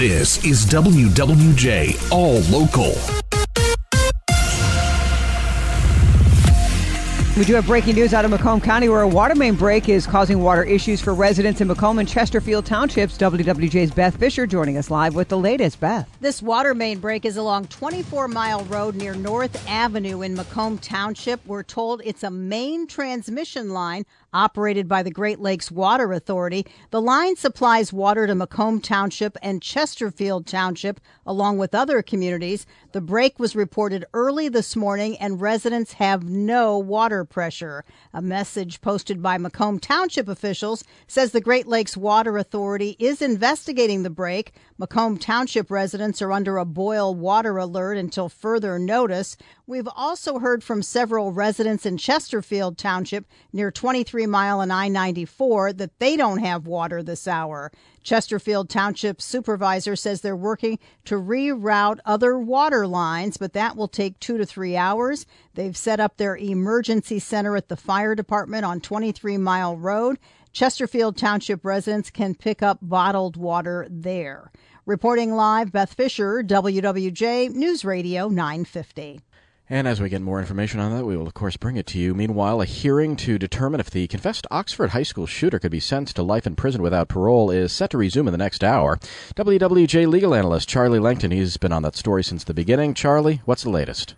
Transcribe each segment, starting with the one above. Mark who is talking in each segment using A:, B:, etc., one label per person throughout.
A: This is WWJ All Local.
B: We do have breaking news out of Macomb County where a water main break is causing water issues for residents in Macomb and Chesterfield Townships. WWJ's Beth Fisher joining us live with the latest. Beth.
C: This water main break is along 24 Mile Road near North Avenue in Macomb Township. We're told it's a main transmission line operated by the Great Lakes Water Authority. The line supplies water to Macomb Township and Chesterfield Township, along with other communities. The break was reported early this morning, and residents have no water pressure. A message posted by Macomb Township officials says the Great Lakes Water Authority is investigating the break. Macomb Township residents are under a boil water alert until further notice. We've also heard from several residents in Chesterfield Township near 23 Mile and I 94 that they don't have water this hour. Chesterfield Township supervisor says they're working to reroute other water lines, but that will take two to three hours. They've set up their emergency center at the fire department on 23 Mile Road. Chesterfield Township residents can pick up bottled water there. Reporting live, Beth Fisher, WWJ News Radio 950.
D: And as we get more information on that, we will, of course, bring it to you. Meanwhile, a hearing to determine if the confessed Oxford High School shooter could be sentenced to life in prison without parole is set to resume in the next hour. WWJ legal analyst Charlie Langton, he's been on that story since the beginning. Charlie, what's the latest?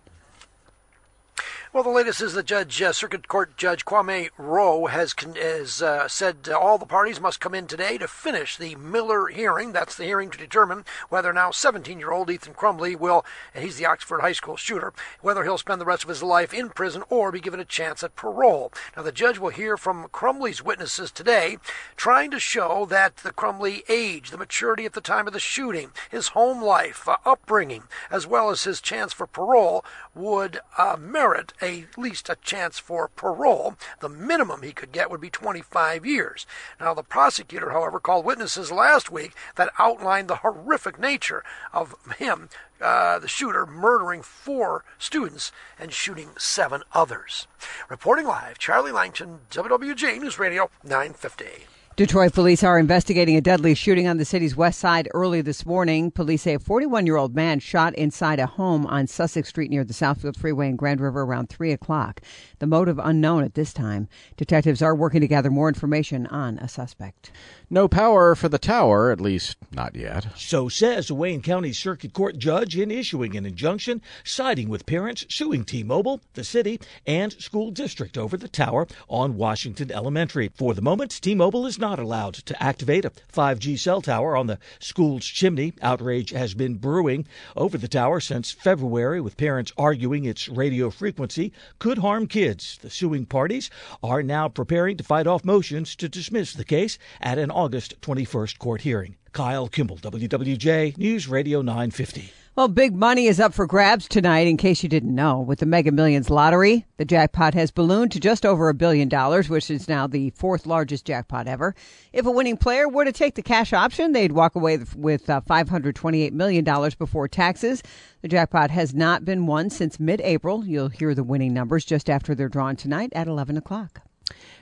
E: Well, the latest is that Judge uh, Circuit Court Judge Kwame Rowe has con- has uh, said uh, all the parties must come in today to finish the Miller hearing. That's the hearing to determine whether now 17-year-old Ethan Crumbley will, and he's the Oxford High School shooter, whether he'll spend the rest of his life in prison or be given a chance at parole. Now, the judge will hear from Crumbley's witnesses today, trying to show that the Crumbley age, the maturity at the time of the shooting, his home life, uh, upbringing, as well as his chance for parole would uh, merit a, at least a chance for parole. The minimum he could get would be 25 years. Now, the prosecutor, however, called witnesses last week that outlined the horrific nature of him, uh, the shooter, murdering four students and shooting seven others. Reporting live, Charlie Langton, WWJ News Radio 950.
B: Detroit police are investigating a deadly shooting on the city's west side early this morning. Police say a 41 year old man shot inside a home on Sussex Street near the Southfield Freeway in Grand River around 3 o'clock. The motive unknown at this time. Detectives are working to gather more information on a suspect.
D: No power for the tower, at least not yet.
F: So says a Wayne County Circuit Court judge in issuing an injunction siding with parents suing T Mobile, the city, and school district over the tower on Washington Elementary. For the moment, T Mobile is not allowed to activate a 5G cell tower on the school's chimney. Outrage has been brewing over the tower since February, with parents arguing its radio frequency could harm kids. The suing parties are now preparing to fight off motions to dismiss the case at an August 21st court hearing. Kyle Kimball, WWJ News Radio 950.
B: Well, big money is up for grabs tonight, in case you didn't know. With the Mega Millions lottery, the jackpot has ballooned to just over a billion dollars, which is now the fourth largest jackpot ever. If a winning player were to take the cash option, they'd walk away with uh, $528 million before taxes. The jackpot has not been won since mid April. You'll hear the winning numbers just after they're drawn tonight at 11 o'clock.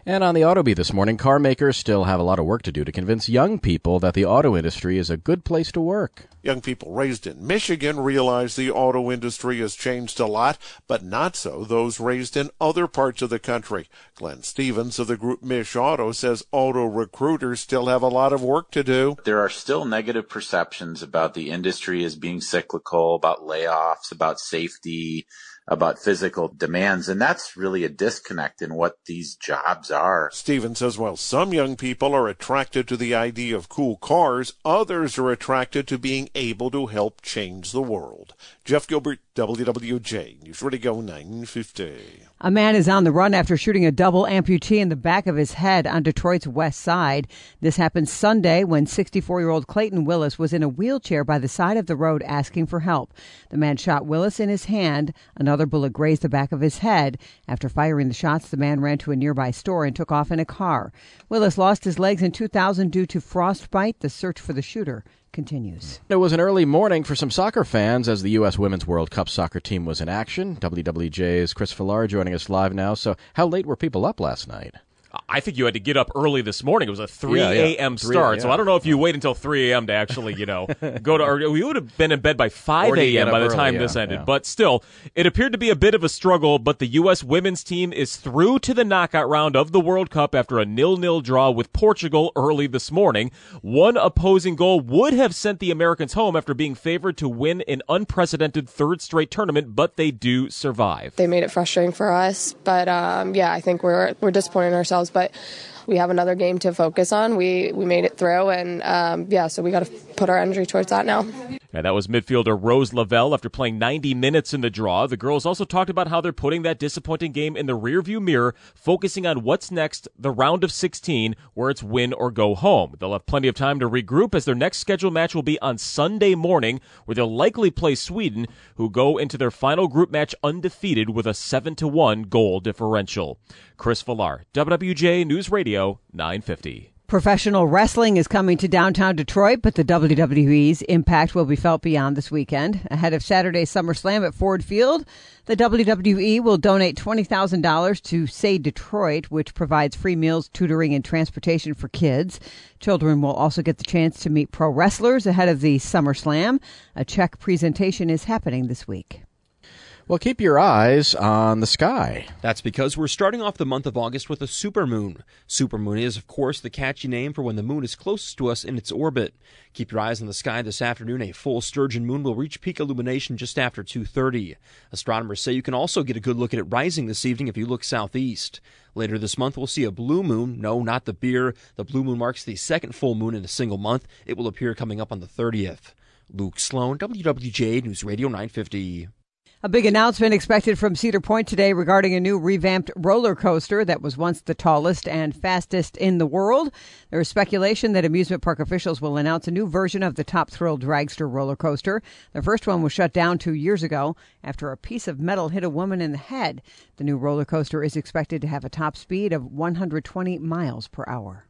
D: And on the Autobeat this morning, car makers still have a lot of work to do to convince young people that the auto industry is a good place to work.
G: Young people raised in Michigan realize the auto industry has changed a lot, but not so those raised in other parts of the country. Glenn Stevens of the group MichAuto says auto recruiters still have a lot of work to do.
H: There are still negative perceptions about the industry as being cyclical, about layoffs, about safety, about physical demands. And that's really a disconnect in what these jobs are.
G: Steven says while some young people are attracted to the idea of cool cars, others are attracted to being able to help change the world. Jeff Gilbert, WWJ, News Radio 950.
B: A man is on the run after shooting a double amputee in the back of his head on Detroit's west side. This happened Sunday when 64 year old Clayton Willis was in a wheelchair by the side of the road asking for help. The man shot Willis in his hand. Another bullet grazed the back of his head. After firing the shots, the man ran to a nearby store and took off in a car. Willis lost his legs in 2000 due to frostbite. The search for the shooter continues.
D: It was an early morning for some soccer fans as the U.S. Women's World Cup soccer team was in action. WWJ's Chris Villar joining us live now. So, how late were people up last night?
I: I think you had to get up early this morning. It was a 3
D: Yeah, yeah.
I: a.m.
D: 3
I: start.
D: yeah.
I: So I don't know if you wait until 3 a.m. to actually, you know, go to, or we would have been in bed by 5
D: Or do you
I: a.m. by
D: up
I: the time
D: early,
I: this ended.
D: yeah.
I: But still, it appeared to be a bit of a struggle, but the U.S. women's team is through to the knockout round of the World Cup after a nil-nil draw with Portugal early this morning. One opposing goal would have sent the Americans home after being favored to win an unprecedented third straight tournament, but they do survive.
J: they made it frustrating for us. But um, yeah, I think we're we're disappointed in But we have another game to focus on. We we made it through, and um, yeah, so we got to put our energy towards that now.
I: And that was midfielder Rose Lavelle after playing 90 minutes in the draw. The girls also talked about how they're putting that disappointing game in the rearview mirror, focusing on what's next, the round of 16, where it's win or go home. They'll have plenty of time to regroup as their next scheduled match will be on Sunday morning, where they'll likely play Sweden, who go into their final group match undefeated with a 7 to 1 goal differential. Chris Villar, WWJ News Radio 950.
B: Professional wrestling is coming to downtown Detroit, but the WWE's impact will be felt beyond this weekend. Ahead of Saturday's SummerSlam at Ford Field, the WWE will donate $20,000 to Say Detroit, which provides free meals, tutoring, and transportation for kids. Children will also get the chance to meet pro wrestlers ahead of the SummerSlam. A check presentation is happening this week.
D: Well, keep your eyes on the sky.
K: That's because we're starting off the month of August with a supermoon. Supermoon is, of course, the catchy name for when the moon is closest to us in its orbit. Keep your eyes on the sky this afternoon. A full sturgeon moon will reach peak illumination just after 2:30. Astronomers say you can also get a good look at it rising this evening if you look southeast. Later this month, we'll see a blue moon. No, not the beer. The blue moon marks the second full moon in a single month. It will appear coming up on the 30th. Luke Sloan, WWJ News Radio 950.
B: A big announcement expected from Cedar Point today regarding a new revamped roller coaster that was once the tallest and fastest in the world. There is speculation that amusement park officials will announce a new version of the Top Thrill Dragster roller coaster. The first one was shut down two years ago after a piece of metal hit a woman in the head. The new roller coaster is expected to have a top speed of 120 miles per hour.